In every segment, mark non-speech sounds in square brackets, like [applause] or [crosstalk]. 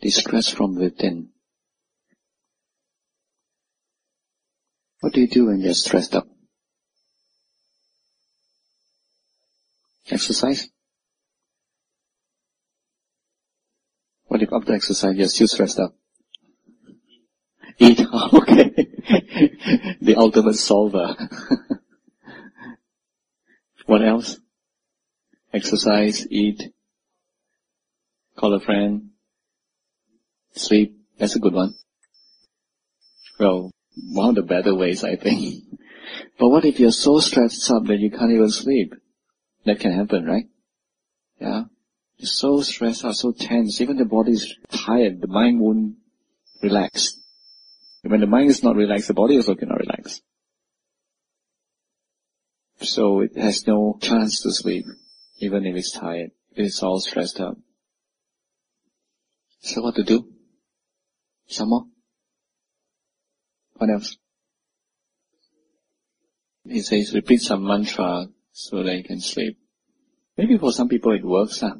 distress from within. What do you do when you're stressed up? Exercise? What if after exercise you're still stressed up? Eat, [laughs] okay. [laughs] the ultimate solver. [laughs] what else? Exercise, eat, call a friend, sleep. That's a good one. Well, one of the better ways, I think. [laughs] but what if you're so stressed up that you can't even sleep? That can happen, right? Yeah. You're so stressed out, so tense, even the body is tired, the mind won't relax. When the mind is not relaxed, the body is also cannot relax. So it has no chance to sleep, even if it's tired. It's all stressed out. So what to do? Some? What else? He says repeat some mantra so that you can sleep. Maybe for some people it works, huh?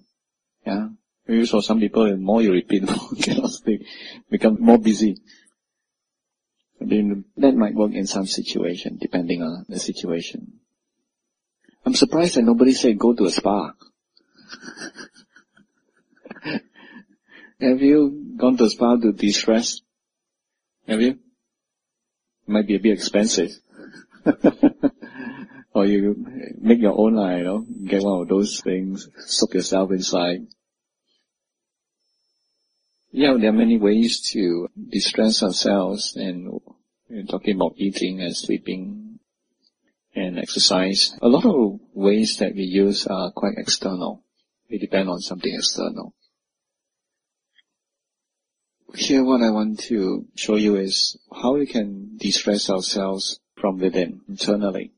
Yeah. Maybe for some people the more you repeat, [laughs] the more cannot sleep. Become more busy. Mean, that might work in some situation, depending on the situation. I'm surprised that nobody said go to a spa. [laughs] Have you gone to a spa to de-stress? Have you? might be a bit expensive. [laughs] or you make your own, uh, you know, get one of those things, soak yourself inside. Yeah, there are many ways to distress ourselves and we're talking about eating and sleeping and exercise. A lot of ways that we use are quite external. They depend on something external. Here what I want to show you is how we can distress ourselves from within, internally.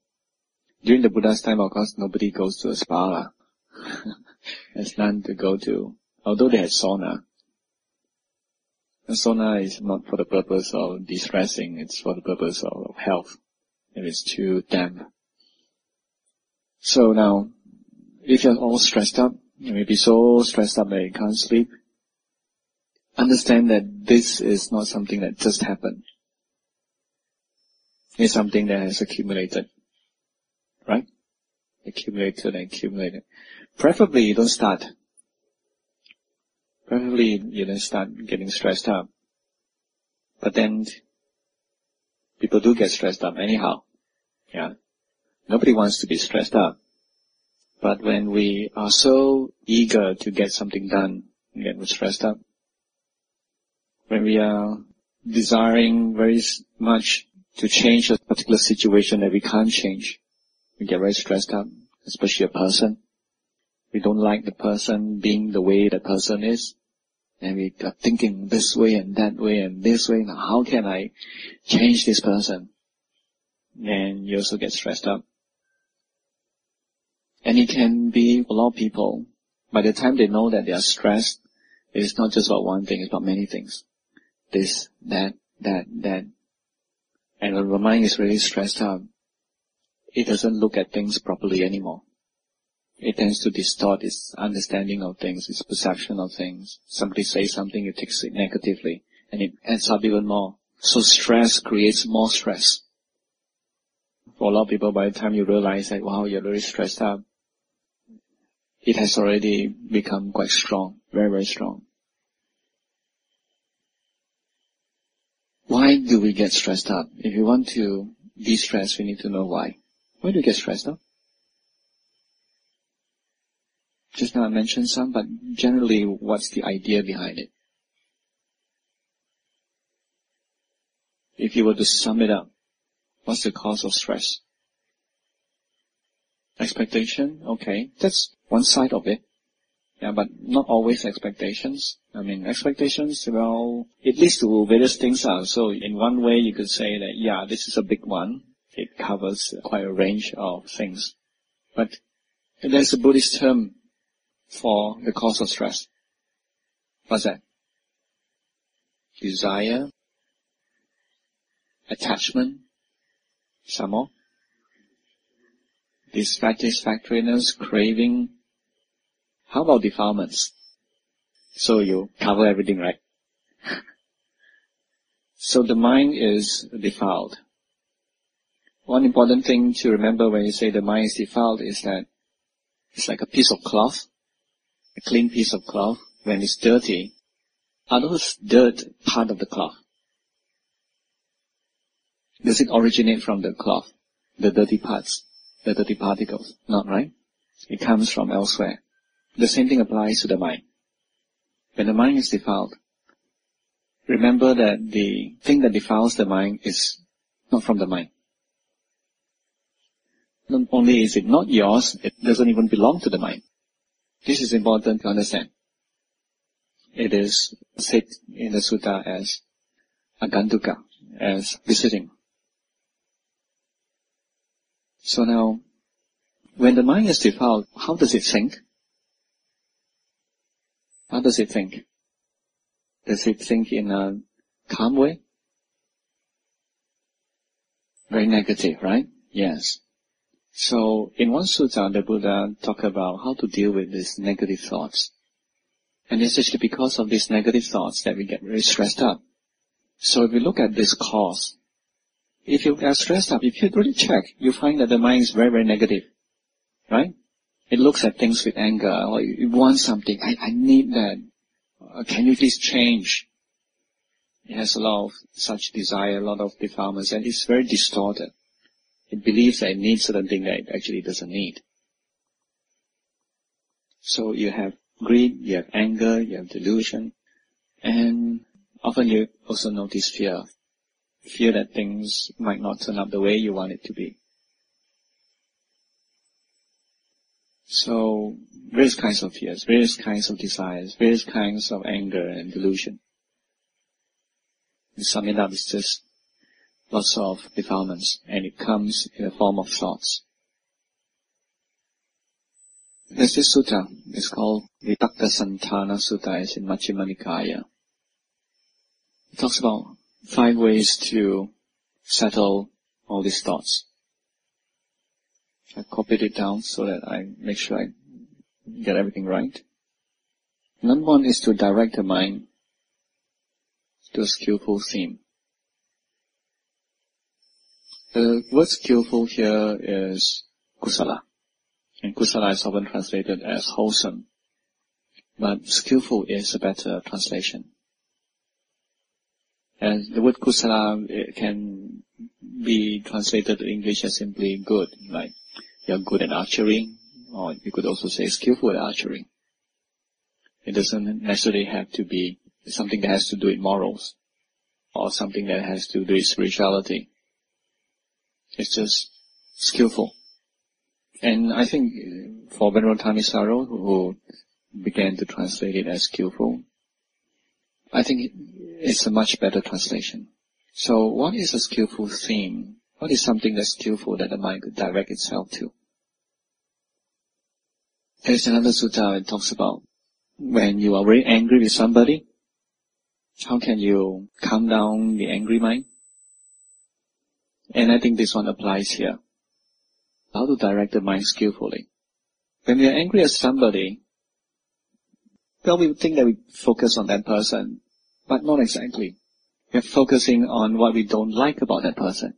During the Buddha's time, of course, nobody goes to a spa. [laughs] There's none to go to. Although they had sauna. A sauna is not for the purpose of distressing, it's for the purpose of health. If it's too damp. So now, if you're all stressed up, you may be so stressed up that you can't sleep, understand that this is not something that just happened. It's something that has accumulated. Right? Accumulated and accumulated. Preferably you don't start. Preferably you don't start getting stressed up. But then people do get stressed up anyhow. Yeah. Nobody wants to be stressed up. But when we are so eager to get something done, we get stressed up when we are desiring very much to change a particular situation that we can't change, we get very stressed out, especially a person. We don't like the person being the way the person is. And we are thinking this way and that way and this way. Now how can I change this person? And you also get stressed up. And it can be a lot of people. By the time they know that they are stressed, it is not just about one thing, it's about many things this, that, that, that. And when the mind is really stressed out, it doesn't look at things properly anymore. It tends to distort its understanding of things, its perception of things. Somebody says something, it takes it negatively, and it adds up even more. So stress creates more stress. For a lot of people, by the time you realize that, wow, you're very stressed out, it has already become quite strong, very, very strong. Why do we get stressed up? If you want to de-stress, we need to know why. Why do we get stressed up? Just now I mentioned some, but generally, what's the idea behind it? If you were to sum it up, what's the cause of stress? Expectation? Okay, that's one side of it. Yeah, but not always expectations. I mean, expectations, well, it leads to various things. Uh, so in one way, you could say that, yeah, this is a big one. It covers quite a range of things. But there's a Buddhist term for the cause of stress. What's that? Desire, attachment, some more, dissatisfactoriness, craving, how about defilements? So you cover everything, right? [laughs] so the mind is defiled. One important thing to remember when you say the mind is defiled is that it's like a piece of cloth, a clean piece of cloth. When it's dirty, are those dirt part of the cloth? Does it originate from the cloth? The dirty parts, the dirty particles? Not right? It comes from elsewhere. The same thing applies to the mind. When the mind is defiled, remember that the thing that defiles the mind is not from the mind. Not only is it not yours, it doesn't even belong to the mind. This is important to understand. It is said in the sutta as agantuka, as visiting. So now, when the mind is defiled, how does it think? How does it think? Does it think in a calm way? Very negative, right? Yes. So in one sutta, the Buddha talked about how to deal with these negative thoughts. And it's actually because of these negative thoughts that we get very stressed up. So if we look at this cause, if you are stressed up, if you really check, you find that the mind is very, very negative. Right? It looks at things with anger, or you want something, I, I need that. Uh, can you please change? It has a lot of such desire, a lot of defilements, and it's very distorted. It believes that it needs certain thing that it actually doesn't need. So you have greed, you have anger, you have delusion, and often you also notice fear fear that things might not turn out the way you want it to be. So, various kinds of fears, various kinds of desires, various kinds of anger and delusion. It up, it's just lots of defilements, and it comes in the form of thoughts. There's this sutta, it's called Vitakka Santhana Sutta, it's in Majjhima Nikaya. It talks about five ways to settle all these thoughts. I copied it down so that I make sure I get everything right. Number one is to direct the mind to a skillful theme. The word skillful here is kusala. And kusala is often translated as wholesome. But skillful is a better translation. And the word kusala can be translated to English as simply good, like you're good at archery, or you could also say skillful at archery. It doesn't necessarily have to be something that has to do with morals, or something that has to do with spirituality. It's just skillful. And I think uh, for Venerable Thanissaro, who began to translate it as skillful, I think it's a much better translation. So what is a skillful theme? What is something that's skillful that the mind could direct itself to? There's another sutta that talks about when you are very angry with somebody, how can you calm down the angry mind? And I think this one applies here. How to direct the mind skillfully. When we are angry at somebody, well, we think that we focus on that person, but not exactly. We're focusing on what we don't like about that person,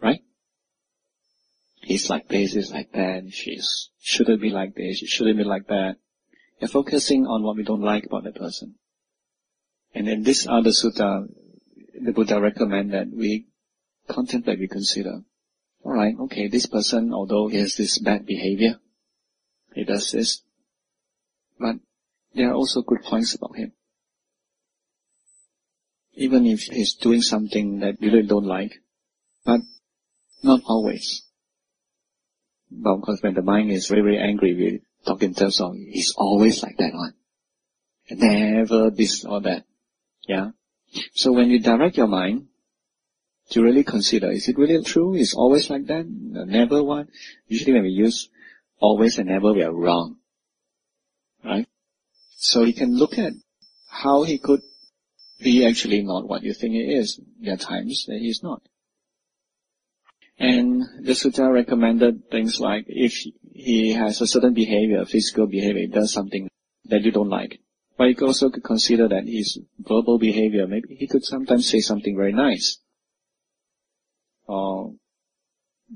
right? He's like this, he's like that, she shouldn't be like this, she shouldn't be like that. We're focusing on what we don't like about that person. And in this other sutta, the Buddha recommend that we contemplate, we consider. Alright, okay, this person, although he has this bad behavior, he does this, but there are also good points about him. Even if he's doing something that you really don't like, but not always. But because when the mind is very, very angry, we talk in terms of he's always like that one. Never this or that. Yeah. So when you direct your mind to really consider, is it really true? Is always like that? Never one? Usually when we use always and never, we are wrong. Right? So he can look at how he could be actually not what you think he is. There are times that he's not. And the sutta recommended things like if he has a certain behavior, physical behavior, does something that you don't like, But you also could consider that his verbal behavior, maybe he could sometimes say something very nice. Or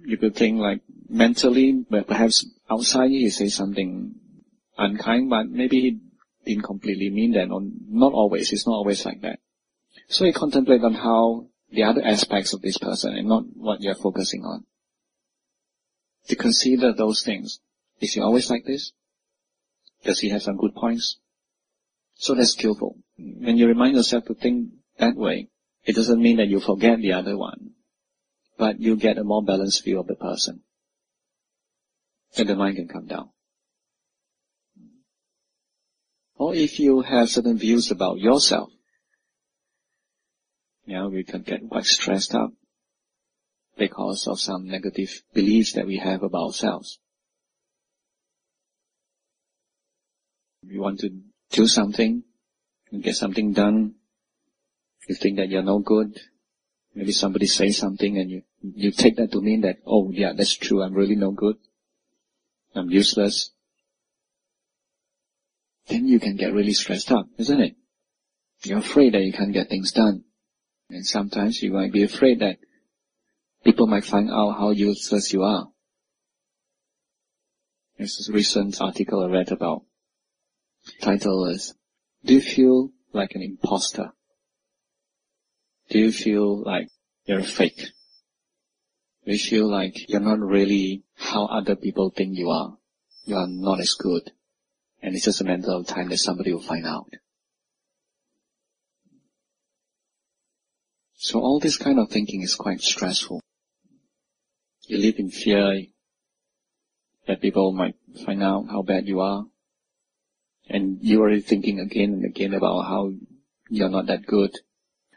you could think like mentally, but perhaps outside he says something unkind, but maybe he didn't completely mean that, or not always, it's not always like that. So you contemplate on how the other aspects of this person and not what you're focusing on. To consider those things. Is he always like this? Does he have some good points? So that's skillful. When you remind yourself to think that way, it doesn't mean that you forget the other one, but you get a more balanced view of the person. And the mind can come down. Or if you have certain views about yourself, yeah, we can get quite stressed up because of some negative beliefs that we have about ourselves. You want to do something and get something done. You think that you're no good. Maybe somebody says something and you, you take that to mean that, oh yeah, that's true, I'm really no good. I'm useless. Then you can get really stressed up, isn't it? You're afraid that you can't get things done. And sometimes you might be afraid that people might find out how useless you are. There's a recent article I read about. Title is, Do you feel like an imposter? Do you feel like you're a fake? Do you feel like you're not really how other people think you are? You are not as good. And it's just a matter of time that somebody will find out. So all this kind of thinking is quite stressful. You live in fear that people might find out how bad you are. And you are thinking again and again about how you're not that good.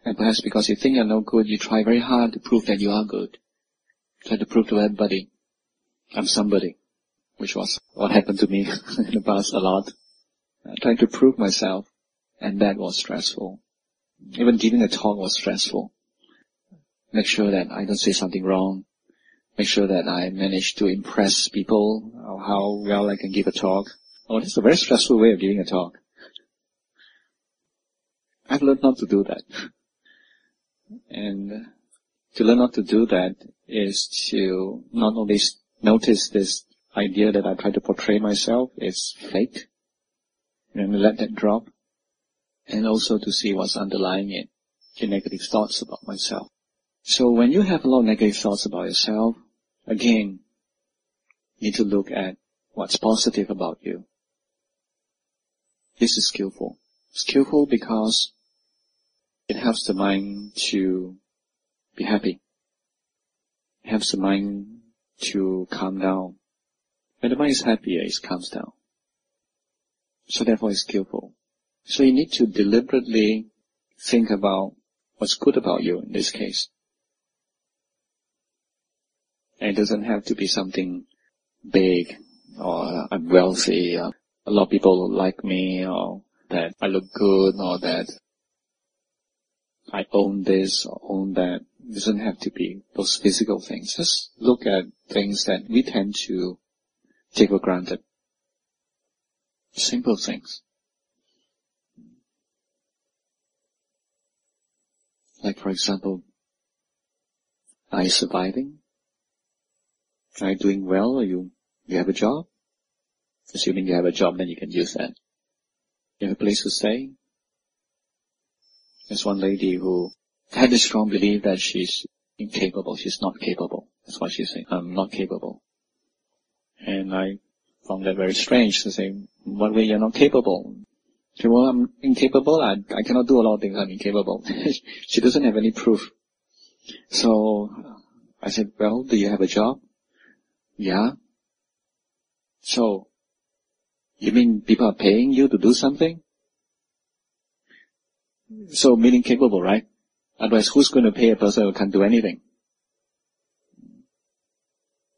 And perhaps because you think you're no good, you try very hard to prove that you are good. Try to prove to everybody, I'm somebody. Which was what happened to me [laughs] in the past a lot. Trying to prove myself. And that was stressful. Even giving a talk was stressful. Make sure that I don't say something wrong. Make sure that I manage to impress people how well I can give a talk. Oh, it's a very stressful way of giving a talk. I've learned not to do that. And to learn not to do that is to not only notice this idea that I try to portray myself is fake, and let that drop, and also to see what's underlying it, the negative thoughts about myself. So when you have a lot of negative thoughts about yourself, again, you need to look at what's positive about you. This is skillful. Skillful because it helps the mind to be happy. It helps the mind to calm down. When the mind is happy, it calms down. So therefore it's skillful. So you need to deliberately think about what's good about you in this case. And it doesn't have to be something big or I'm wealthy or a lot of people like me or that I look good or that I own this or own that. It doesn't have to be those physical things. Just look at things that we tend to take for granted. Simple things. Like for example, are you surviving? Are you doing well? Are you, you have a job? Assuming you have a job, then you can use that. You have a place to stay? There's one lady who had a strong belief that she's incapable. She's not capable. That's why she's saying. I'm not capable. And I found that very strange to say, what way you're not capable? She well, I'm incapable. I, I cannot do a lot of things. I'm incapable. [laughs] she doesn't have any proof. So I said, well, do you have a job? Yeah. So, you mean people are paying you to do something? So meaning capable, right? Otherwise, who's going to pay a person who can't do anything?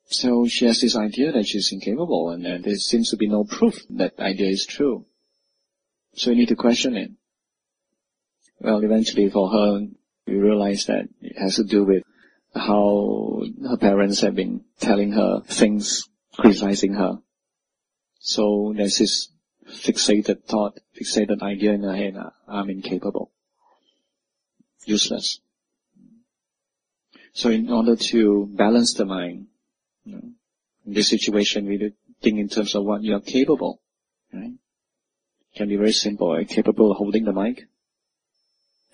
So she has this idea that she's incapable, and uh, there seems to be no proof that idea is true. So you need to question it. Well, eventually for her, we realize that it has to do with how her parents have been telling her things, criticizing her. So there's this fixated thought, fixated idea in her head, I'm incapable, useless. So in order to balance the mind, you know, in this situation, we think in terms of what you are capable, right? Can be very simple. Are you capable of holding the mic?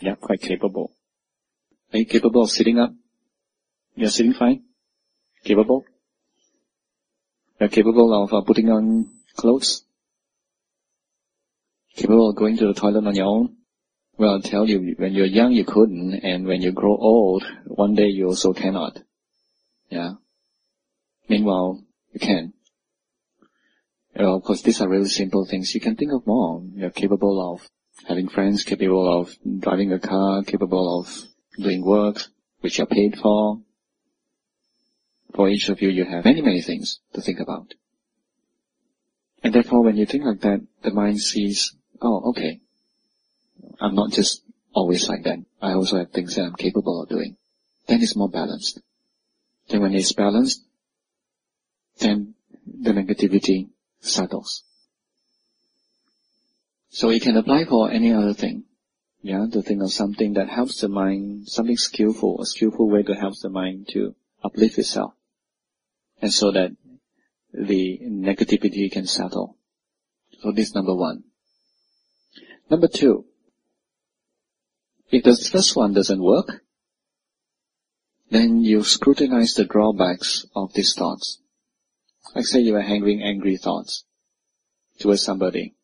Yeah, quite capable. Are you capable of sitting up? You're sitting fine? Capable? You're capable of uh, putting on clothes? Capable of going to the toilet on your own? Well, I'll tell you, when you're young you couldn't, and when you grow old, one day you also cannot. Yeah. Meanwhile, you can. Of course, these are really simple things. You can think of more. You're capable of having friends, capable of driving a car, capable of doing work which you're paid for. For each of you, you have many, many things to think about. And therefore, when you think like that, the mind sees, oh, okay, I'm not just always like that. I also have things that I'm capable of doing. Then it's more balanced. Then when it's balanced, then the negativity settles. So you can apply for any other thing. Yeah, to think of something that helps the mind, something skillful, a skillful way to help the mind to uplift itself. And so that the negativity can settle. So this number one. Number two, if the first one doesn't work, then you scrutinize the drawbacks of these thoughts. Like say you are having angry thoughts towards somebody.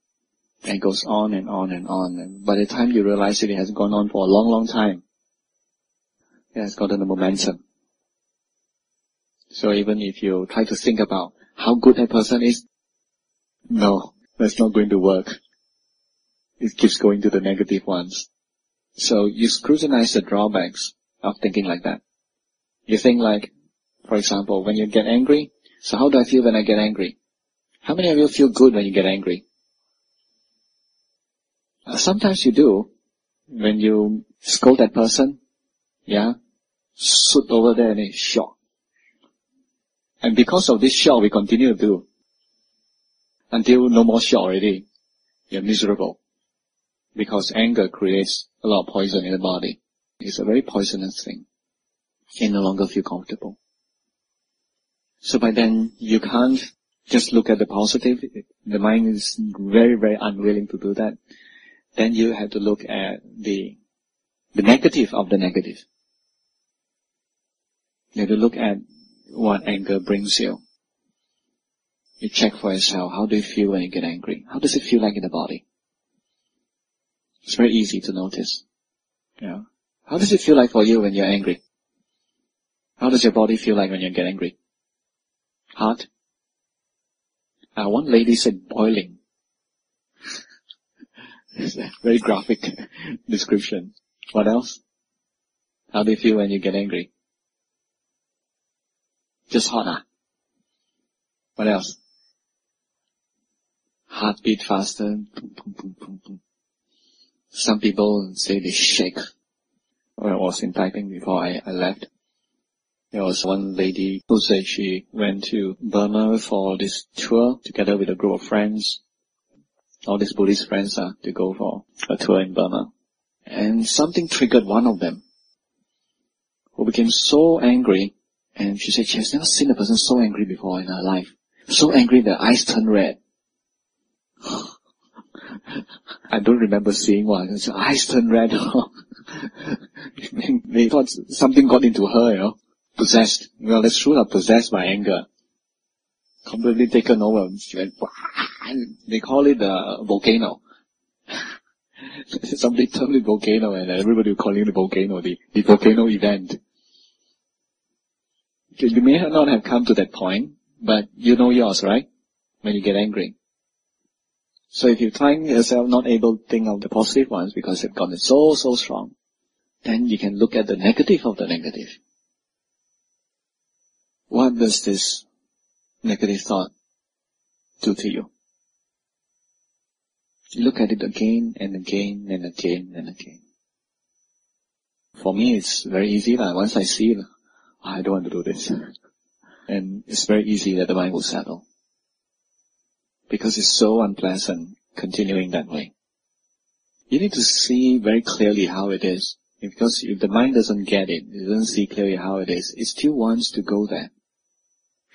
And goes on and on and on. And by the time you realize it, it has gone on for a long, long time. It has gotten the momentum. So even if you try to think about how good that person is, no, that's not going to work. It keeps going to the negative ones. So you scrutinize the drawbacks of thinking like that. You think like, for example, when you get angry, so how do I feel when I get angry? How many of you feel good when you get angry? Uh, sometimes you do. When you scold that person, yeah, shoot over there and it's shock. And because of this shock, we continue to do. Until no more shock already. You're miserable. Because anger creates a lot of poison in the body. It's a very poisonous thing. You no longer feel comfortable. So by then, you can't just look at the positive. The mind is very, very unwilling to do that. Then you have to look at the, the negative of the negative. You have to look at what anger brings you. You check for yourself, how do you feel when you get angry? How does it feel like in the body? It's very easy to notice. Yeah. How does it feel like for you when you're angry? How does your body feel like when you get angry? Hot? Uh, one lady said boiling. [laughs] very graphic [laughs] description. What else? How do you feel when you get angry? Just hot, ah? What else? Heartbeat faster. Some people say they shake. I was in Taiping before I, I left, there was one lady who said she went to Burma for this tour together with a group of friends. All these Buddhist friends are to go for a tour in Burma. And something triggered one of them who became so angry and she said she has never seen a person so angry before in her life. So angry that eyes turned red. [laughs] I don't remember seeing one. His eyes turned red. [laughs] they thought something got into her, you know possessed. Well, that's true, not possessed by anger. Completely taken over. Went, they call it a volcano. [laughs] Somebody termed it volcano and everybody was calling it volcano, the, the volcano event. You may not have come to that point, but you know yours, right? When you get angry. So if you find yourself not able to think of the positive ones because they've gotten so, so strong, then you can look at the negative of the negative. What does this negative thought do to you? Look at it again and again and again and again. For me, it's very easy. Like, once I see it, I don't want to do this. [laughs] and it's very easy that the mind will settle. Because it's so unpleasant continuing that way. You need to see very clearly how it is. Because if the mind doesn't get it, it doesn't see clearly how it is, it still wants to go there.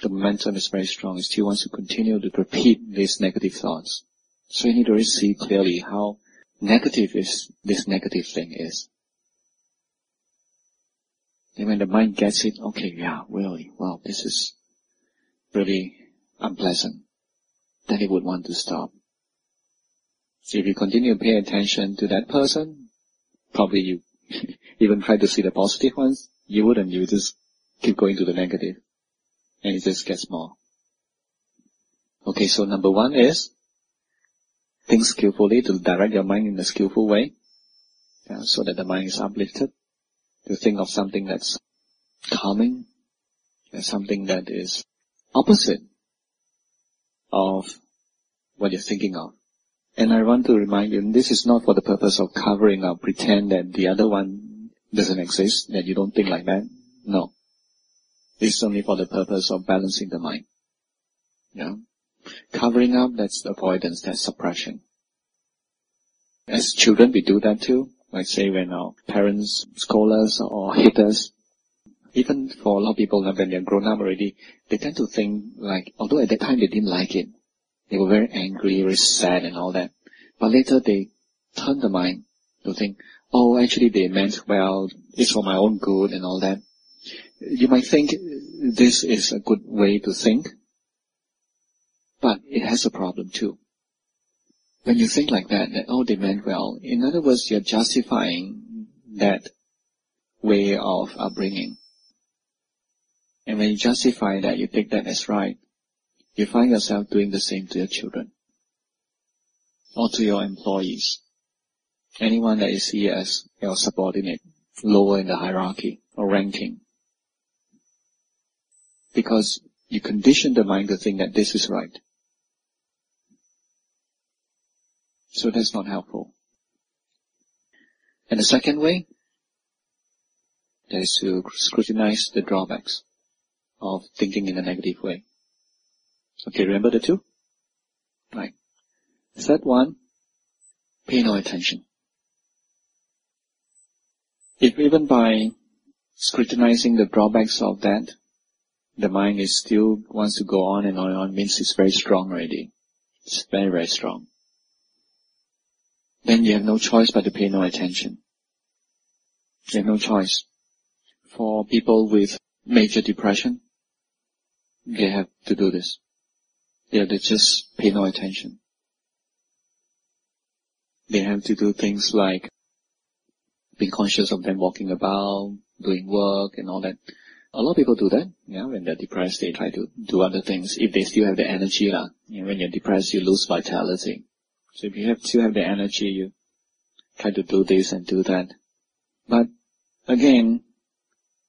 The momentum is very strong. Still wants to continue to repeat these negative thoughts. So you need to really see clearly how negative is this negative thing is. And when the mind gets it, okay, yeah, really, wow, this is really unpleasant, then it would want to stop. So if you continue to pay attention to that person, probably you [laughs] even try to see the positive ones, you wouldn't, you just keep going to the negative. And it just gets more. Okay, so number one is think skillfully to direct your mind in a skillful way, yeah, so that the mind is uplifted. To think of something that's calming, and something that is opposite of what you're thinking of. And I want to remind you, this is not for the purpose of covering up, pretend that the other one doesn't exist, that you don't think like that. No. It's only for the purpose of balancing the mind. Yeah. Covering up, that's avoidance, that's suppression. As children, we do that too. Like say when our parents scold us or hit us. Even for a lot of people when they're grown up already, they tend to think like, although at that time they didn't like it, they were very angry, very sad and all that. But later they turn the mind to think, oh, actually they meant well, it's for my own good and all that. You might think this is a good way to think, but it has a problem too. When you think like that, that oh, they meant well, in other words, you're justifying that way of upbringing. And when you justify that, you take that as right, you find yourself doing the same to your children or to your employees. Anyone that you see as your subordinate, lower in the hierarchy or ranking. Because you condition the mind to think that this is right. So that's not helpful. And the second way is to scrutinize the drawbacks of thinking in a negative way. Okay, remember the two? Right. Third one, pay no attention. If even by scrutinizing the drawbacks of that, the mind is still wants to go on and on and on, means it's very strong already. It's very, very strong. Then you have no choice but to pay no attention. You have no choice. For people with major depression, they have to do this. They have to just pay no attention. They have to do things like being conscious of them walking about, doing work and all that. A lot of people do that. Yeah, when they're depressed, they try to do other things. If they still have the energy, lah. Know, when you're depressed, you lose vitality. So if you have still have the energy, you try to do this and do that. But again,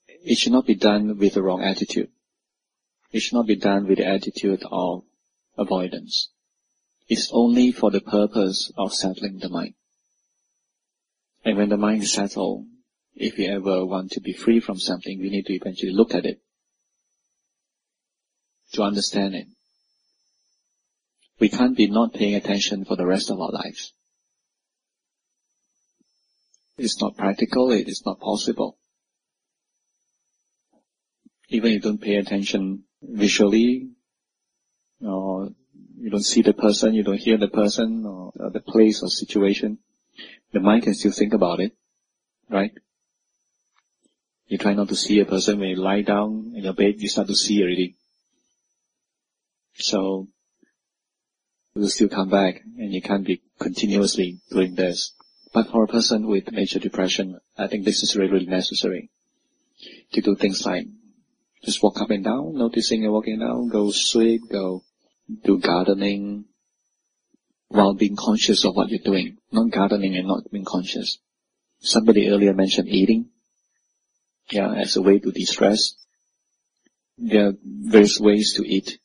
it should not be done with the wrong attitude. It should not be done with the attitude of avoidance. It's only for the purpose of settling the mind. And when the mind is settled, if we ever want to be free from something, we need to eventually look at it to understand it. We can't be not paying attention for the rest of our lives. It's not practical, it is not possible. Even if you don't pay attention visually, or you don't see the person, you don't hear the person, or the place or situation, the mind can still think about it, right? You try not to see a person when you lie down in your bed, you start to see already. So, you will still come back and you can't be continuously doing this. But for a person with major depression, I think this is really, really necessary to do things like just walk up and down, noticing you're walking down, go sweep, go do gardening, while being conscious of what you're doing, not gardening and not being conscious. Somebody earlier mentioned eating, yeah, as a way to de-stress. There are various ways to eat.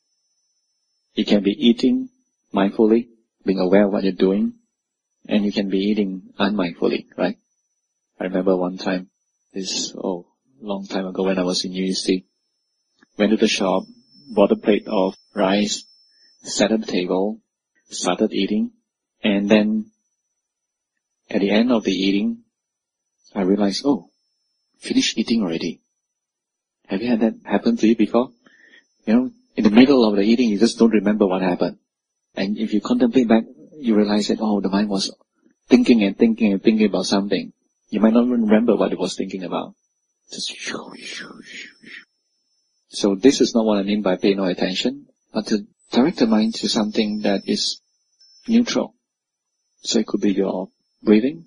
You can be eating mindfully, being aware of what you're doing, and you can be eating unmindfully, right? I remember one time, this, oh, long time ago when I was in UEC, went to the shop, bought a plate of rice, sat at the table, started eating, and then at the end of the eating, I realized, oh, finished eating already. Have you had that happen to you before? You know, in the middle of the eating, you just don't remember what happened. And if you contemplate back, you realize that, oh, the mind was thinking and thinking and thinking about something. You might not even remember what it was thinking about. Just so this is not what I mean by pay no attention, but to direct the mind to something that is neutral. So it could be your breathing,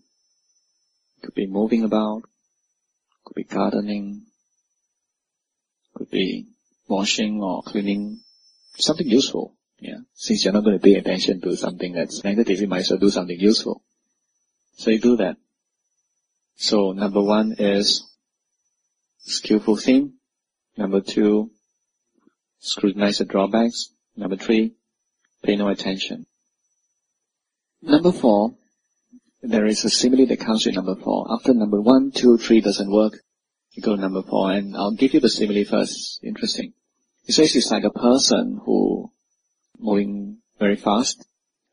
it could be moving about, could be gardening, could be washing or cleaning, something useful. Yeah. Since you're not going to pay attention to something that's negative, you might as well do something useful. So you do that. So number one is skillful thing. Number two, scrutinize the drawbacks. Number three, pay no attention. Number four, there is a simile that comes with number four. After number one, two, three doesn't work, you go to number four, and I'll give you the simile first. Interesting. It says it's like a person who moving very fast.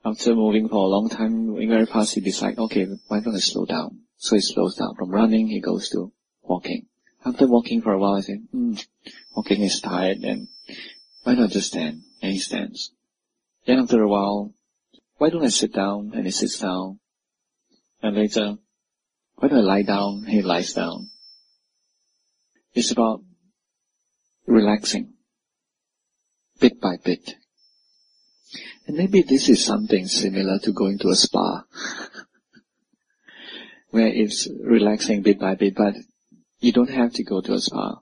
After moving for a long time, moving very fast, he decides, okay, why don't I slow down? So he slows down. From running, he goes to walking. After walking for a while, he says, hmm, walking is tired, and why not just stand? And he stands. Then after a while, why don't I sit down? And he sits down. And later, don't I lie down? He lies down. It's about relaxing, bit by bit. And maybe this is something similar to going to a spa, [laughs] where it's relaxing bit by bit, but you don't have to go to a spa.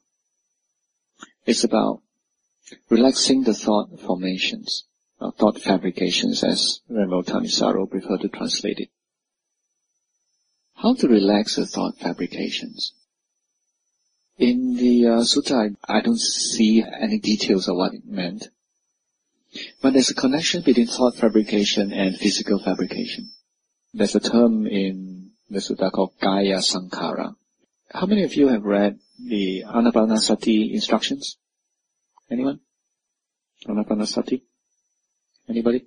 It's about relaxing the thought formations, or thought fabrications as Remo Thanissaro prefer to translate it. How to relax the thought fabrications? In the uh, sutta, I, I don't see any details of what it meant. But there's a connection between thought fabrication and physical fabrication. There's a term in the sutta called Kaya Sankhara. How many of you have read the Anapanasati instructions? Anyone? Anapanasati? Anybody?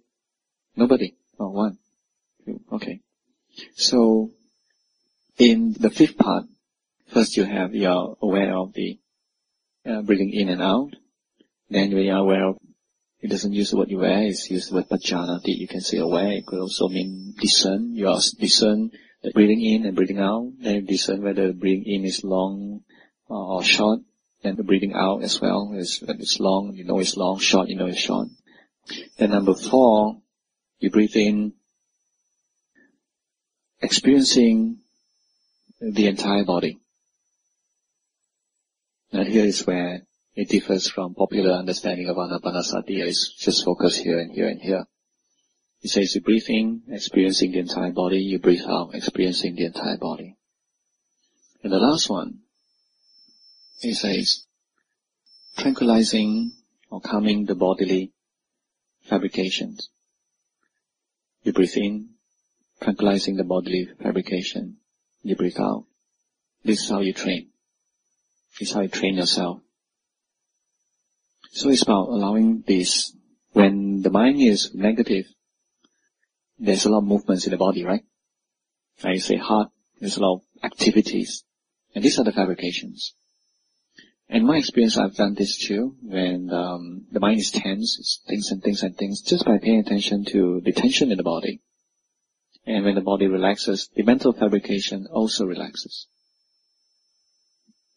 Nobody? Oh, one. Okay. So, in the fifth part, first you have, you're aware of the uh, breathing in and out. Then when you're aware of it doesn't use the word aware, it's used the word pajanati. You can say aware, it could also mean discern. You are discern the breathing in and breathing out. Then you discern whether the breathing in is long or short. And the breathing out as well is it's long, you know it's long, short, you know it's short. Then number four, you breathe in, experiencing the entire body. And here is where it differs from popular understanding of anapanasati. It's just focus here and here and here. It says you breathe in, experiencing the entire body. You breathe out, experiencing the entire body. And the last one, it says tranquilizing or calming the bodily fabrications. You breathe in, tranquilizing the bodily fabrication. You breathe out. This is how you train. This is how you train yourself so it's about allowing this. When the mind is negative, there's a lot of movements in the body, right? I say heart, there's a lot of activities. And these are the fabrications. In my experience, I've done this too. When um, the mind is tense, it's things and things and things, just by paying attention to the tension in the body. And when the body relaxes, the mental fabrication also relaxes.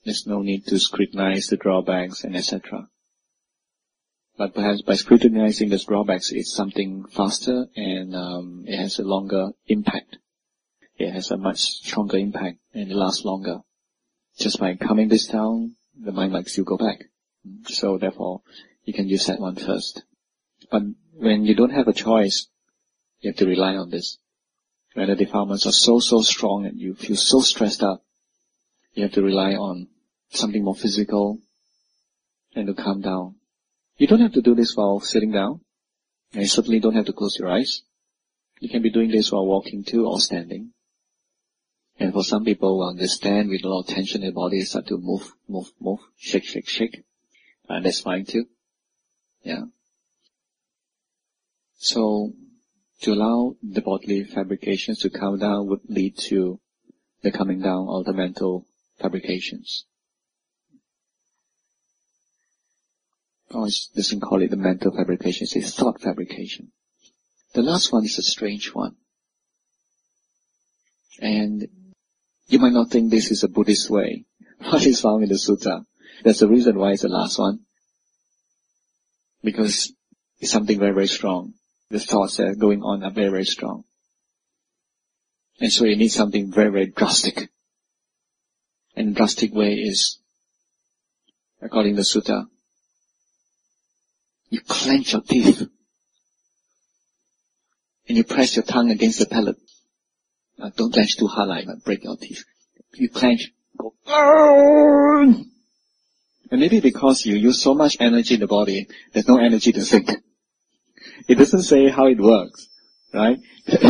There's no need to scrutinize the drawbacks and etc. But perhaps by scrutinizing the drawbacks, it's something faster and um, it has a longer impact. It has a much stronger impact and it lasts longer. Just by calming this down, the mind might still go back. So therefore, you can use that one first. But when you don't have a choice, you have to rely on this. When the defilements are so, so strong and you feel so stressed out, you have to rely on something more physical and to calm down. You don't have to do this while sitting down. And you certainly don't have to close your eyes. You can be doing this while walking too or standing. And for some people who understand with a lot of tension in the body, start to move, move, move, shake, shake, shake. And that's fine too. Yeah. So, To allow the bodily fabrications to come down would lead to the coming down of the mental fabrications. Or it doesn't call it the mental fabrication, it's thought fabrication. The last one is a strange one. And you might not think this is a Buddhist way. [laughs] What is found in the sutta? That's the reason why it's the last one. Because it's something very, very strong. The thoughts that are going on are very, very strong. And so you need something very, very drastic. And drastic way is, according to the sutta, you clench your teeth and you press your tongue against the palate. Don't clench too hard like that, break your teeth. You clench, go, and maybe because you use so much energy in the body, there's no energy to think. It doesn't say how it works, right?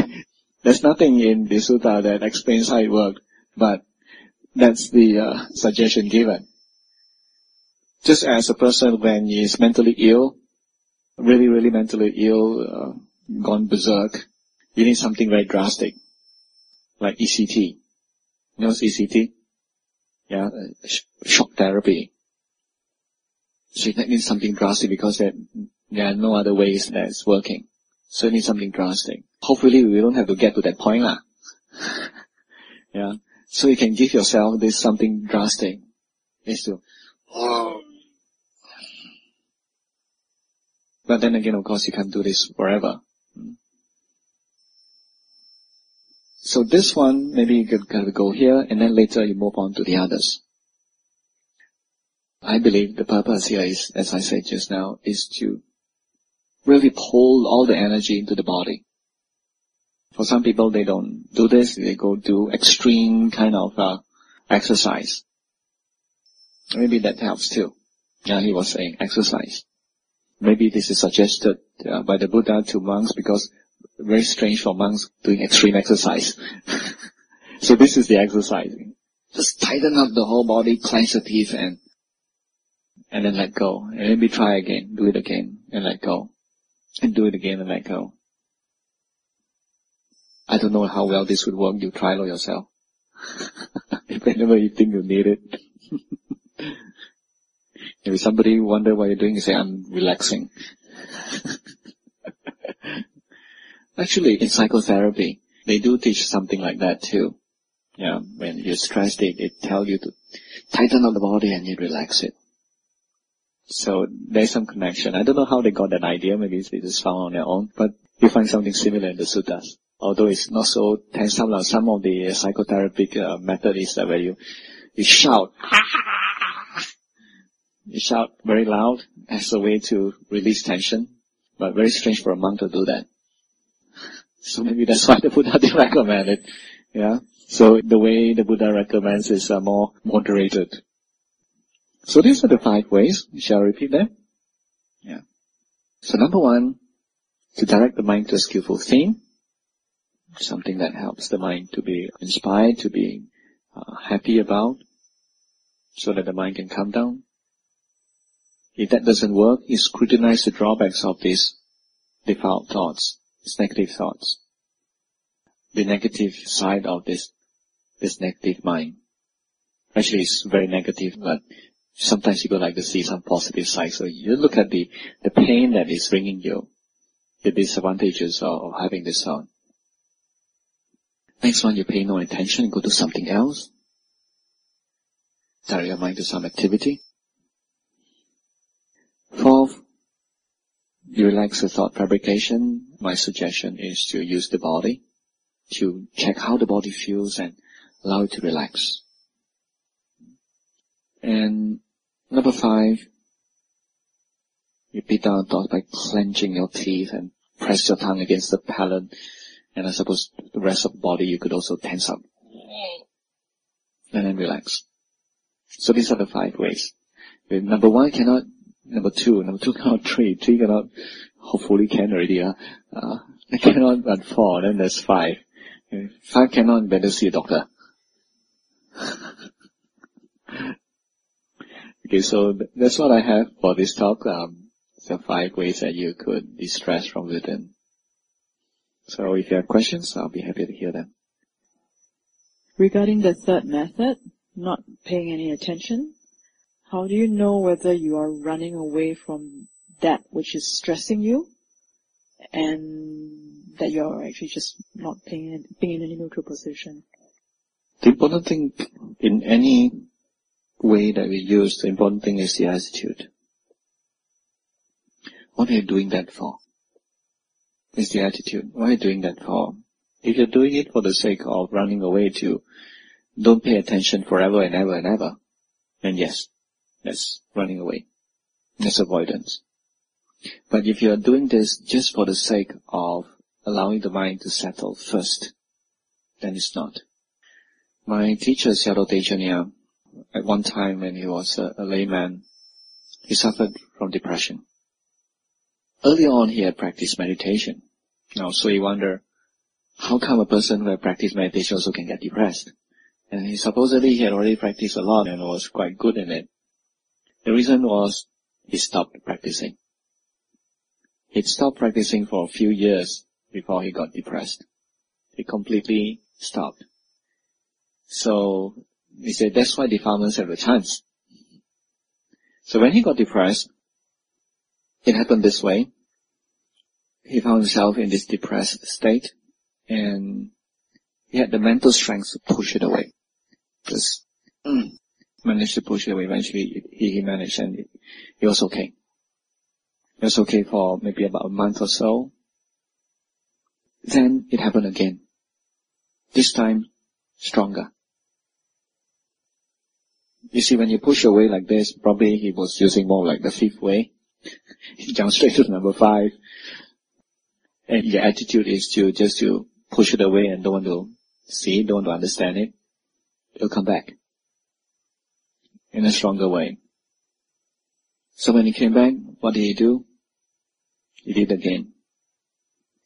[laughs] there's nothing in the sutta that explains how it works, but that's the uh, suggestion given. Just as a person when he is mentally ill, really, really mentally ill, uh, gone berserk, you need something very drastic, like ECT. You know ECT? Yeah, uh, sh- shock therapy. So you need something drastic because there, there are no other ways that it's working. Need something drastic. Hopefully we don't have to get to that point lah. [laughs] yeah. So you can give yourself this something drastic. Is to, oh, But then again, of course, you can't do this forever. Hmm. So this one, maybe you could kind of go here, and then later you move on to the others. I believe the purpose here is, as I said just now, is to really pull all the energy into the body. For some people, they don't do this. They go do extreme kind of uh, exercise. Maybe that helps too. Yeah, he was saying exercise. Maybe this is suggested uh, by the Buddha to monks because very strange for monks doing extreme exercise. [laughs] so this is the exercising. Just tighten up the whole body, clench the teeth and and then let go. And maybe try again, do it again and let go. And do it again and let go. I don't know how well this would work. You try it yourself. [laughs] if whenever you think you need it. [laughs] If somebody wonder what you're doing, you say, I'm relaxing. [laughs] Actually, in psychotherapy, they do teach something like that too. Yeah, when you're stressed, they, they tell you to tighten up the body and you relax it. So there's some connection. I don't know how they got that idea. Maybe they just found on their own, but you find something similar in the suttas. Although it's not so tense, some, some of the psychotherapeutic uh, method is that where you, you shout, [laughs] you shout very loud as a way to release tension, but very strange for a monk to do that. So maybe that's why the Buddha [laughs] didn't recommend it. Yeah. So the way the Buddha recommends is uh, more moderated. So these are the five ways. Shall I repeat them? Yeah. So number one, to direct the mind to a skillful theme, something that helps the mind to be inspired, to be uh, happy about, so that the mind can calm down. If that doesn't work, you scrutinize the drawbacks of these default thoughts, these negative thoughts. The negative side of this, this negative mind. Actually, it's very negative, but sometimes you would like to see some positive side. So you look at the, the pain that is bringing you, the disadvantages of having this thought. Next one, you pay no attention and go to something else. Direct your mind to some activity. Fourth, you relax the thought fabrication. My suggestion is to use the body to check how the body feels and allow it to relax. And number five, beat down thoughts by clenching your teeth and press your tongue against the palate. And I suppose the rest of the body you could also tense up. And then relax. So these are the five ways. Number one, cannot number two, number two [laughs] cannot three, three cannot, hopefully can already, uh, uh [laughs] cannot but four, then there's five. Five cannot, better see a doctor. [laughs] okay, so that's what I have for this talk, um, the five ways that you could distress from within. So if you have questions, I'll be happy to hear them. Regarding the third method, not paying any attention, how do you know whether you are running away from that which is stressing you and that you're actually just not paying, being in any neutral position? The important thing in any way that we use, the important thing is the attitude. What are you doing that for? Is the attitude. What are you doing that for? If you're doing it for the sake of running away to don't pay attention forever and ever and ever, then yes, that's running away. That's avoidance. But if you are doing this just for the sake of allowing the mind to settle first, then it's not. My teacher, Sayadaw Tejaniya, at one time when he was a, a layman, he suffered from depression. Early on, he had practiced meditation. Now, so he wondered, how come a person who had practiced meditation also can get depressed? And he supposedly he had already practiced a lot and was quite good in it. The reason was he stopped practicing. He'd stopped practicing for a few years before he got depressed. He completely stopped. So he said that's why defilements have a chance. So when he got depressed, it happened this way. He found himself in this depressed state and he had the mental strength to push it away. Just mm, managed to push it away. Eventually he, he managed and it was okay. It was okay for maybe about a month or so. Then it happened again. This time stronger. You see, when you push away like this, probably he was using more like the fifth way. [laughs] he jumped straight to number five. And your attitude is to just to push it away and don't want to see, don't want to understand it. It'll come back. In a stronger way. So when he came back, what did he do? He did again.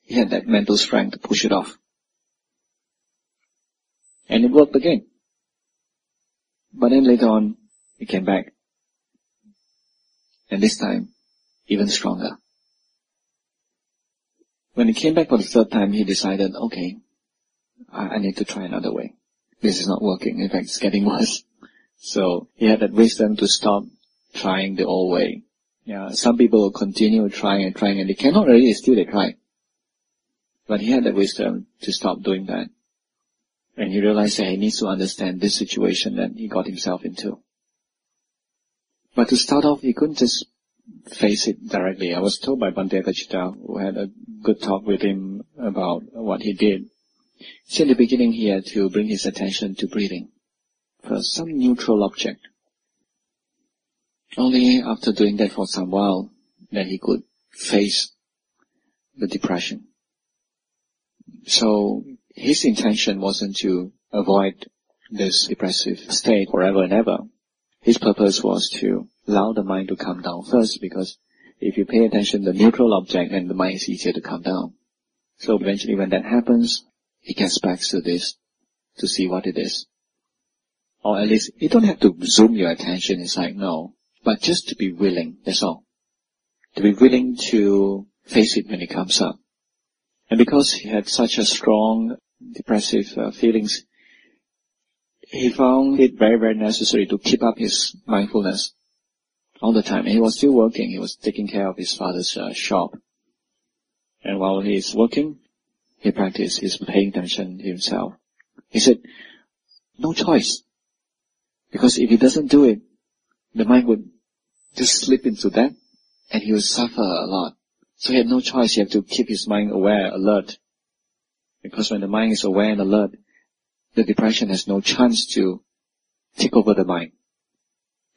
He had that mental strength to push it off. And it worked again. But then later on, he came back. And this time, even stronger. When he came back for the third time, he decided, okay, I, I need to try another way. This is not working. In fact, it's getting [laughs] worse. So he had that wisdom to stop trying the old way. Yeah, some people will continue trying and trying and they cannot really, still they try. But he had that wisdom to stop doing that. And he realized that he needs to understand this situation that he got himself into. But to start off, he couldn't just face it directly. I was told by Bhante Aggacitta, who had a good talk with him about what he did. So in the beginning, he had to bring his attention to breathing. First, some neutral object. Only after doing that for some while, that he could face the depression. So his intention wasn't to avoid this depressive state forever and ever. His purpose was to allow the mind to calm down first because if you pay attention to the neutral object then the mind is easier to calm down. So eventually when that happens, he gets back to this to see what it is. Or at least you don't have to zoom your attention inside, no. But just to be willing, that's all. To be willing to face it when it comes up. And because he had such a strong depressive uh, feelings, he found it very, very necessary to keep up his mindfulness all the time. And he was still working. He was taking care of his father's uh, shop. And while he is working, he practiced. He's paying attention himself. He said, no choice. Because if he doesn't do it, the mind would just slip into that and he would suffer a lot. So he had no choice. He had to keep his mind aware, alert. Because when the mind is aware and alert, the depression has no chance to take over the mind.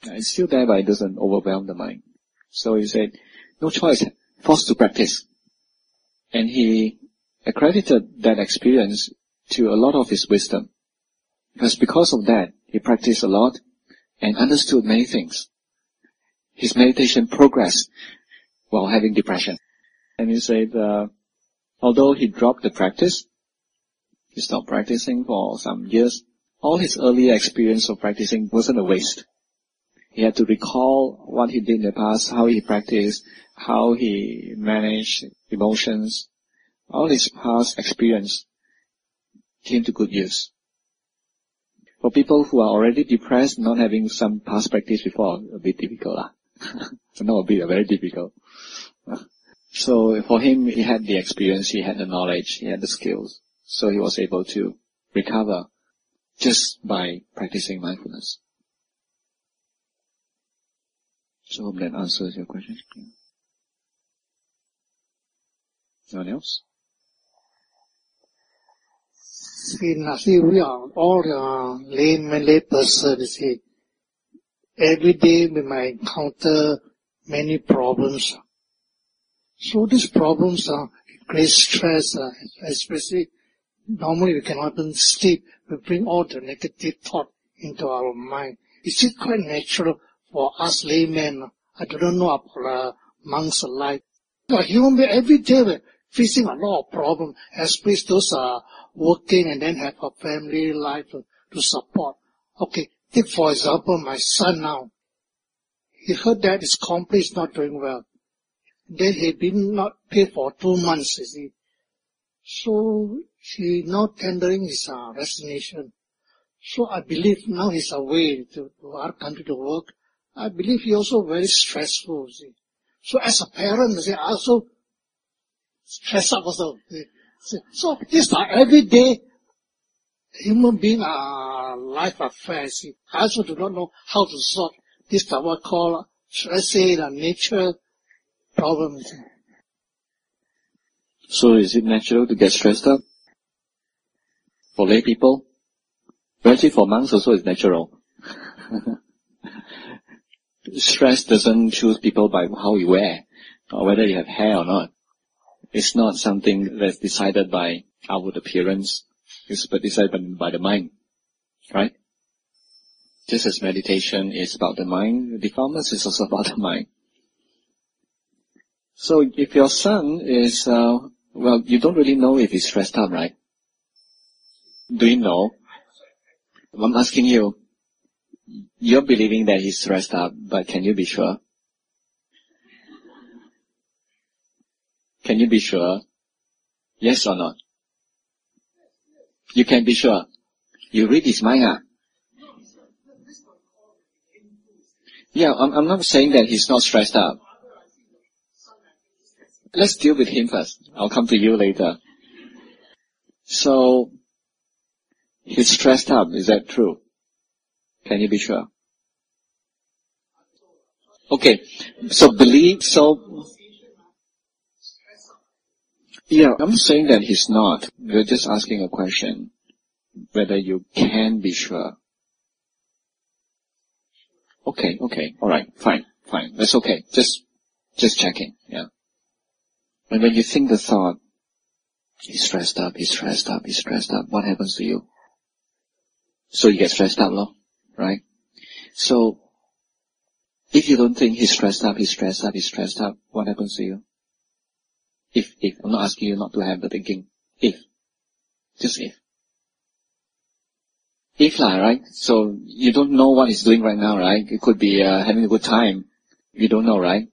It's still there, but it doesn't overwhelm the mind. So he said, no choice, forced to practice. And he accredited that experience to a lot of his wisdom. Because because of that, he practiced a lot and understood many things. His meditation progressed while having depression. And he said, uh, although he dropped the practice, he stopped practicing for some years. All his earlier experience of practicing wasn't a waste. He had to recall what he did in the past, how he practiced, how he managed emotions, all his past experience came to good use. For people who are already depressed, not having some past practice before, a bit difficult. Lah. [laughs] not a bit, very difficult. [laughs] So for him, he had the experience, he had the knowledge, he had the skills. So he was able to recover just by practicing mindfulness. So hope that answers your question. Anyone else? See, see, we are all uh, layman, lay person, see. Every day we might encounter many problems. So these problems are great stress, uh, especially normally we cannot even sleep. We bring all the negative thought into our mind. Is it quite natural for us laymen? I don't know about uh, monks alike. But human being every day we're facing a lot of problems, especially those are working and then have a family life to, to support. Okay, take for example my son now. He heard that his company is not doing well. Then he been not paid for two months, you see. So he now tendering his uh, resignation. So I believe now he's away to, to our country to work. I believe he also very stressful, see. So as a parent, see, I also stress up also. See. So these are everyday human being uh, life affairs. See. I also do not know how to solve this are what call, should I say, the nature problems. So is it natural to get stressed up? For lay people? Actually for monks also is natural. [laughs] Stress doesn't choose people by how you wear, or whether you have hair or not. It's not something that's decided by outward appearance. It's decided by the mind. Right? Just as meditation is about the mind, defilements is also [laughs] about the mind. So if your son is, uh, well, you don't really know if he's stressed out, right? Do you know? I'm asking you, you're believing that he's stressed out, but can you be sure? Can you be sure? Yes or not? You can be sure. You read his mind, ah? Yeah, I'm, I'm not saying that he's not stressed out. Let's deal with him first. I'll come to you later. So, he's stressed up. Is that true? Can you be sure? Okay. So believe, so, yeah, I'm saying that he's not. We're just asking a question. Whether you can be sure. Okay, okay, alright, fine, fine. That's okay. Just, just checking, yeah. And when you think the thought, he's stressed up, he's stressed up, he's stressed up, what happens to you? So you get stressed out, no? Right? So, if you don't think he's stressed up, he's stressed up, he's stressed up, what happens to you? If, if, I'm not asking you not to have the thinking. If. Just if. If lah, right? So, you don't know what he's doing right now, right? It could be, uh, having a good time. You don't know, right?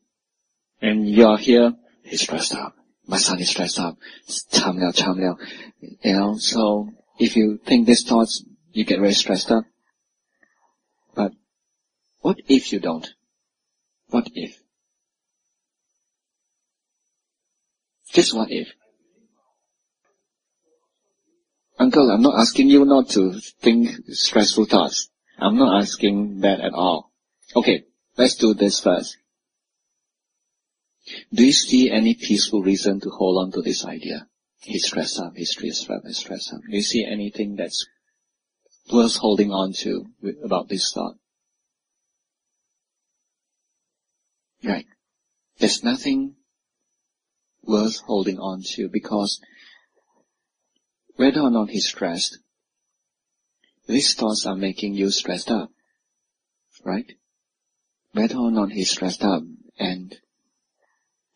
And you're here, he's stressed out. My son is stressed out. Cham liao, cham liao. You know, so if you think these thoughts, you get very stressed out. But what if you don't? What if? Just what if? Uncle, I'm not asking you not to think stressful thoughts. I'm not asking that at all. Okay, let's do this first. Do you see any peaceful reason to hold on to this idea? He's stressed up, he's stressed up, he's stressed up. Do you see anything that's worth holding on to about this thought? Right. There's nothing worth holding on to because whether or not he's stressed, these thoughts are making you stressed up. Right? Whether or not he's stressed up and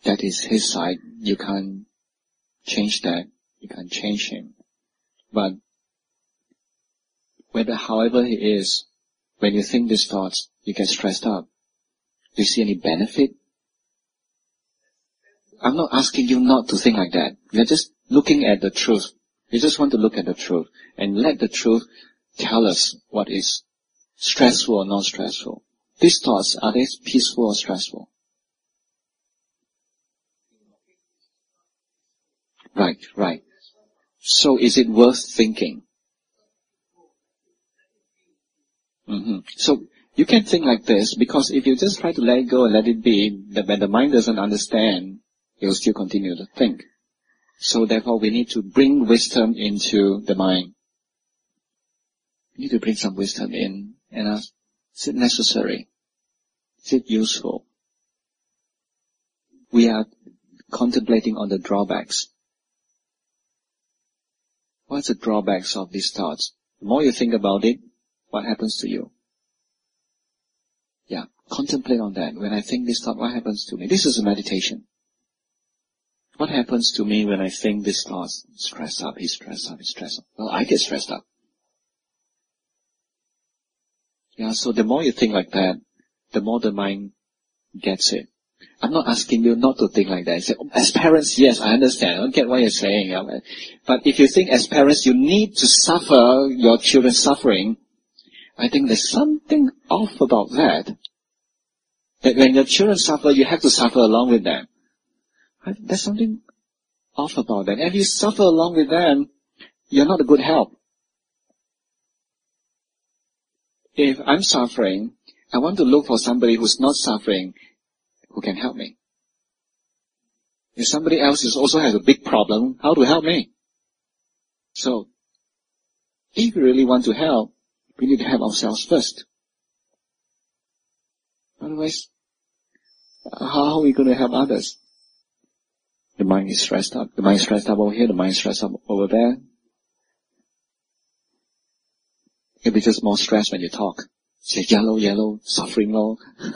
that is his side. You can't change that. You can't change him. But whether however he is, when you think these thoughts, you get stressed up. Do you see any benefit? I'm not asking you not to think like that. We're just looking at the truth. We just want to look at the truth and let the truth tell us what is stressful or not stressful. These thoughts, are they peaceful or stressful? Right, right. So is it worth thinking? Mm-hmm. So you can think like this because if you just try to let it go and let it be, the, when the mind doesn't understand, it will still continue to think. So therefore we need to bring wisdom into the mind. We need to bring some wisdom in and ask, is it necessary? Is it useful? We are contemplating on the drawbacks. What's the drawbacks of these thoughts? The more you think about it, what happens to you? Yeah, contemplate on that. When I think this thought, what happens to me? This is a meditation. What happens to me when I think this thought? Stressed up, he's stressed up, he's stressed up. Well, I get stressed up. Yeah, so the more you think like that, the more the mind gets it. I'm not asking you not to think like that. Say, oh, as parents, yes, I understand. I don't get what you're saying. But if you think as parents you need to suffer your children's suffering, I think there's something off about that. That when your children suffer, you have to suffer along with them. There's something off about that. If you suffer along with them, you're not a good help. If I'm suffering, I want to look for somebody who's not suffering who can help me. If somebody else is also has a big problem, how to help me? So, if you really want to help, we need to help ourselves first. Otherwise, how are we going to help others? The mind is stressed up. The mind is stressed up over here, the mind is stressed up over there. It'll be just more stress when you talk. Say yellow, yellow, suffering low. [laughs]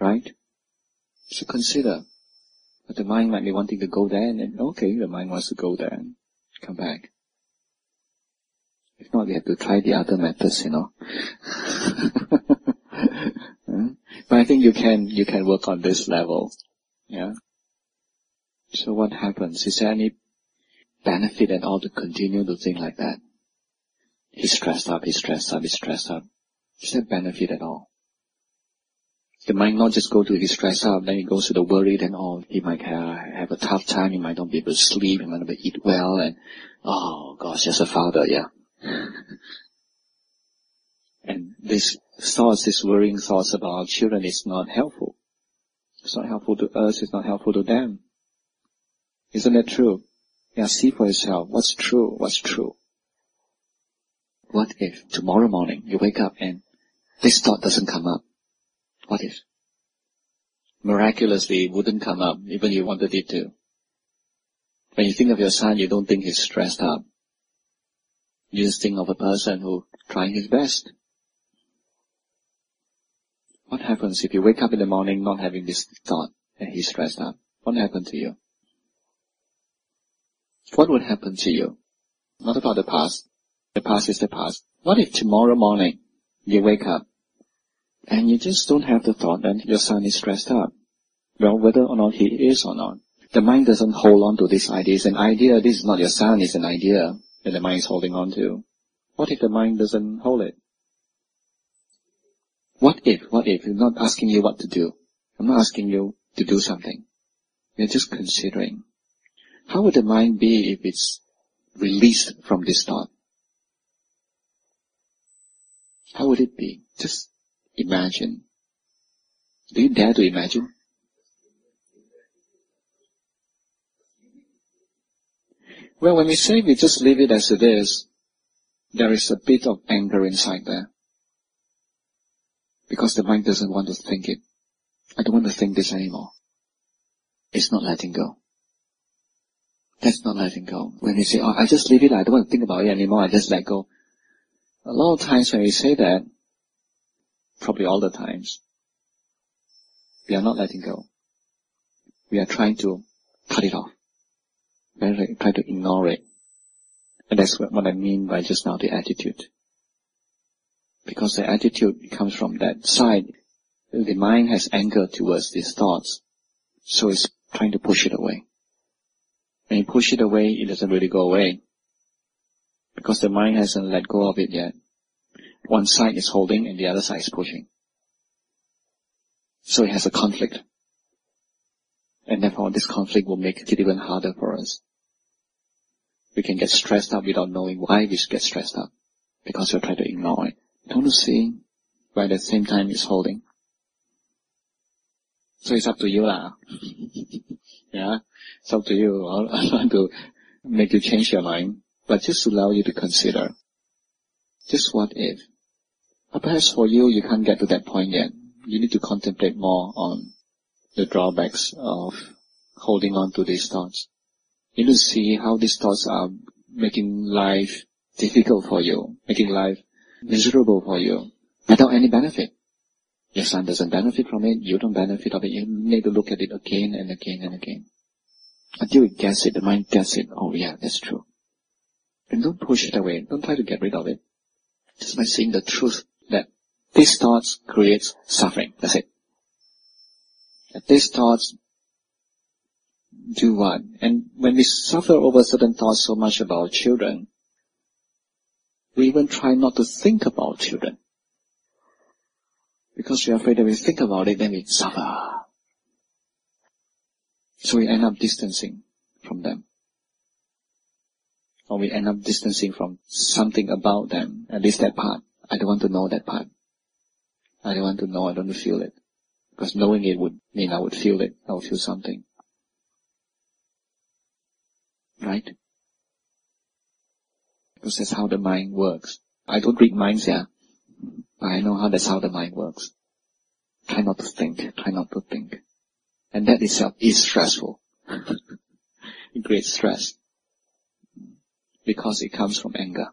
right? So consider. But the mind might be wanting to go there and then, okay, the mind wants to go there and come back. If not, we have to try the other methods, you know. [laughs] but I think you can, you can work on this level. Yeah. So what happens? Is there any benefit at all to continue to think like that? He's stressed up, he's stressed up, he's stressed up. Is there benefit at all? The might not just go to his stress up, then he goes to the worried and all. He might have, have a tough time, he might not be able to sleep, he might not be able to eat well, and oh gosh, as a father, yeah. [laughs] and this thoughts, this worrying thoughts about our children is not helpful. It's not helpful to us, it's not helpful to them. Isn't that true? Yeah, see for yourself. What's true? What's true? What if tomorrow morning you wake up and this thought doesn't come up? What if? Miraculously, it wouldn't come up, even if you wanted it to. When you think of your son, you don't think he's stressed up. You just think of a person who trying his best. What happens if you wake up in the morning not having this thought and he's stressed out? What happened to you? What would happen to you? Not about the past. The past is the past. What if tomorrow morning you wake up and you just don't have the thought that your son is stressed out? Well, whether or not he is or not. The mind doesn't hold on to this idea. It's an idea. This is not your son. It's an idea that the mind is holding on to. What if the mind doesn't hold it? What if, what if? I'm not asking you what to do. I'm not asking you to do something. You're just considering. How would the mind be if it's released from this thought? How would it be? Just imagine. Do you dare to imagine? Well, when we say we just leave it as it is, there is a bit of anger inside there. Because the mind doesn't want to think it. I don't want to think this anymore. It's not letting go. That's not letting go. When we say, oh, I just leave it, I don't want to think about it anymore, I just let go. A lot of times when we say that, probably all the times, we are not letting go. We are trying to cut it off. Are trying to ignore it. And that's what I mean by just now the attitude. Because the attitude comes from that side. The mind has anger towards these thoughts. So it's trying to push it away. When you push it away, it doesn't really go away. Because the mind hasn't let go of it yet. One side is holding and the other side is pushing. So it has a conflict. And therefore this conflict will make it even harder for us. We can get stressed out without knowing why we should get stressed out. Because we try to ignore it. Don't see? But at the same time it's holding. So it's up to you lah. [laughs] yeah, it's up to you. [laughs] I want to make you change your mind, but just allow you to consider. Just what if? Perhaps for you, you can't get to that point yet. You need to contemplate more on the drawbacks of holding on to these thoughts. You need to see how these thoughts are making life difficult for you, making life miserable for you, without any benefit. Your son doesn't benefit from it, you don't benefit of it, you need to look at it again and again and again. Until it gets it, the mind gets it, oh yeah, that's true. And don't push it away, don't try to get rid of it. Just by seeing the truth that these thoughts creates suffering, that's it. These thoughts do what? And when we suffer over certain thoughts so much about children, we even try not to think about children. Because we're afraid that we think about it, then we suffer. So we end up distancing from them. Or we end up distancing from something about them, at least that part. I don't want to know that part. I don't want to know, I don't feel it. Because knowing it would mean I would feel it, I would feel something. Right? Because that's how the mind works. I don't read minds, yeah. But I know how that's how the mind works. Try not to think. Try not to think. And that itself is stressful. [laughs] it creates stress. Because it comes from anger.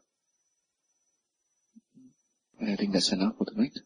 And I think that's enough for tonight.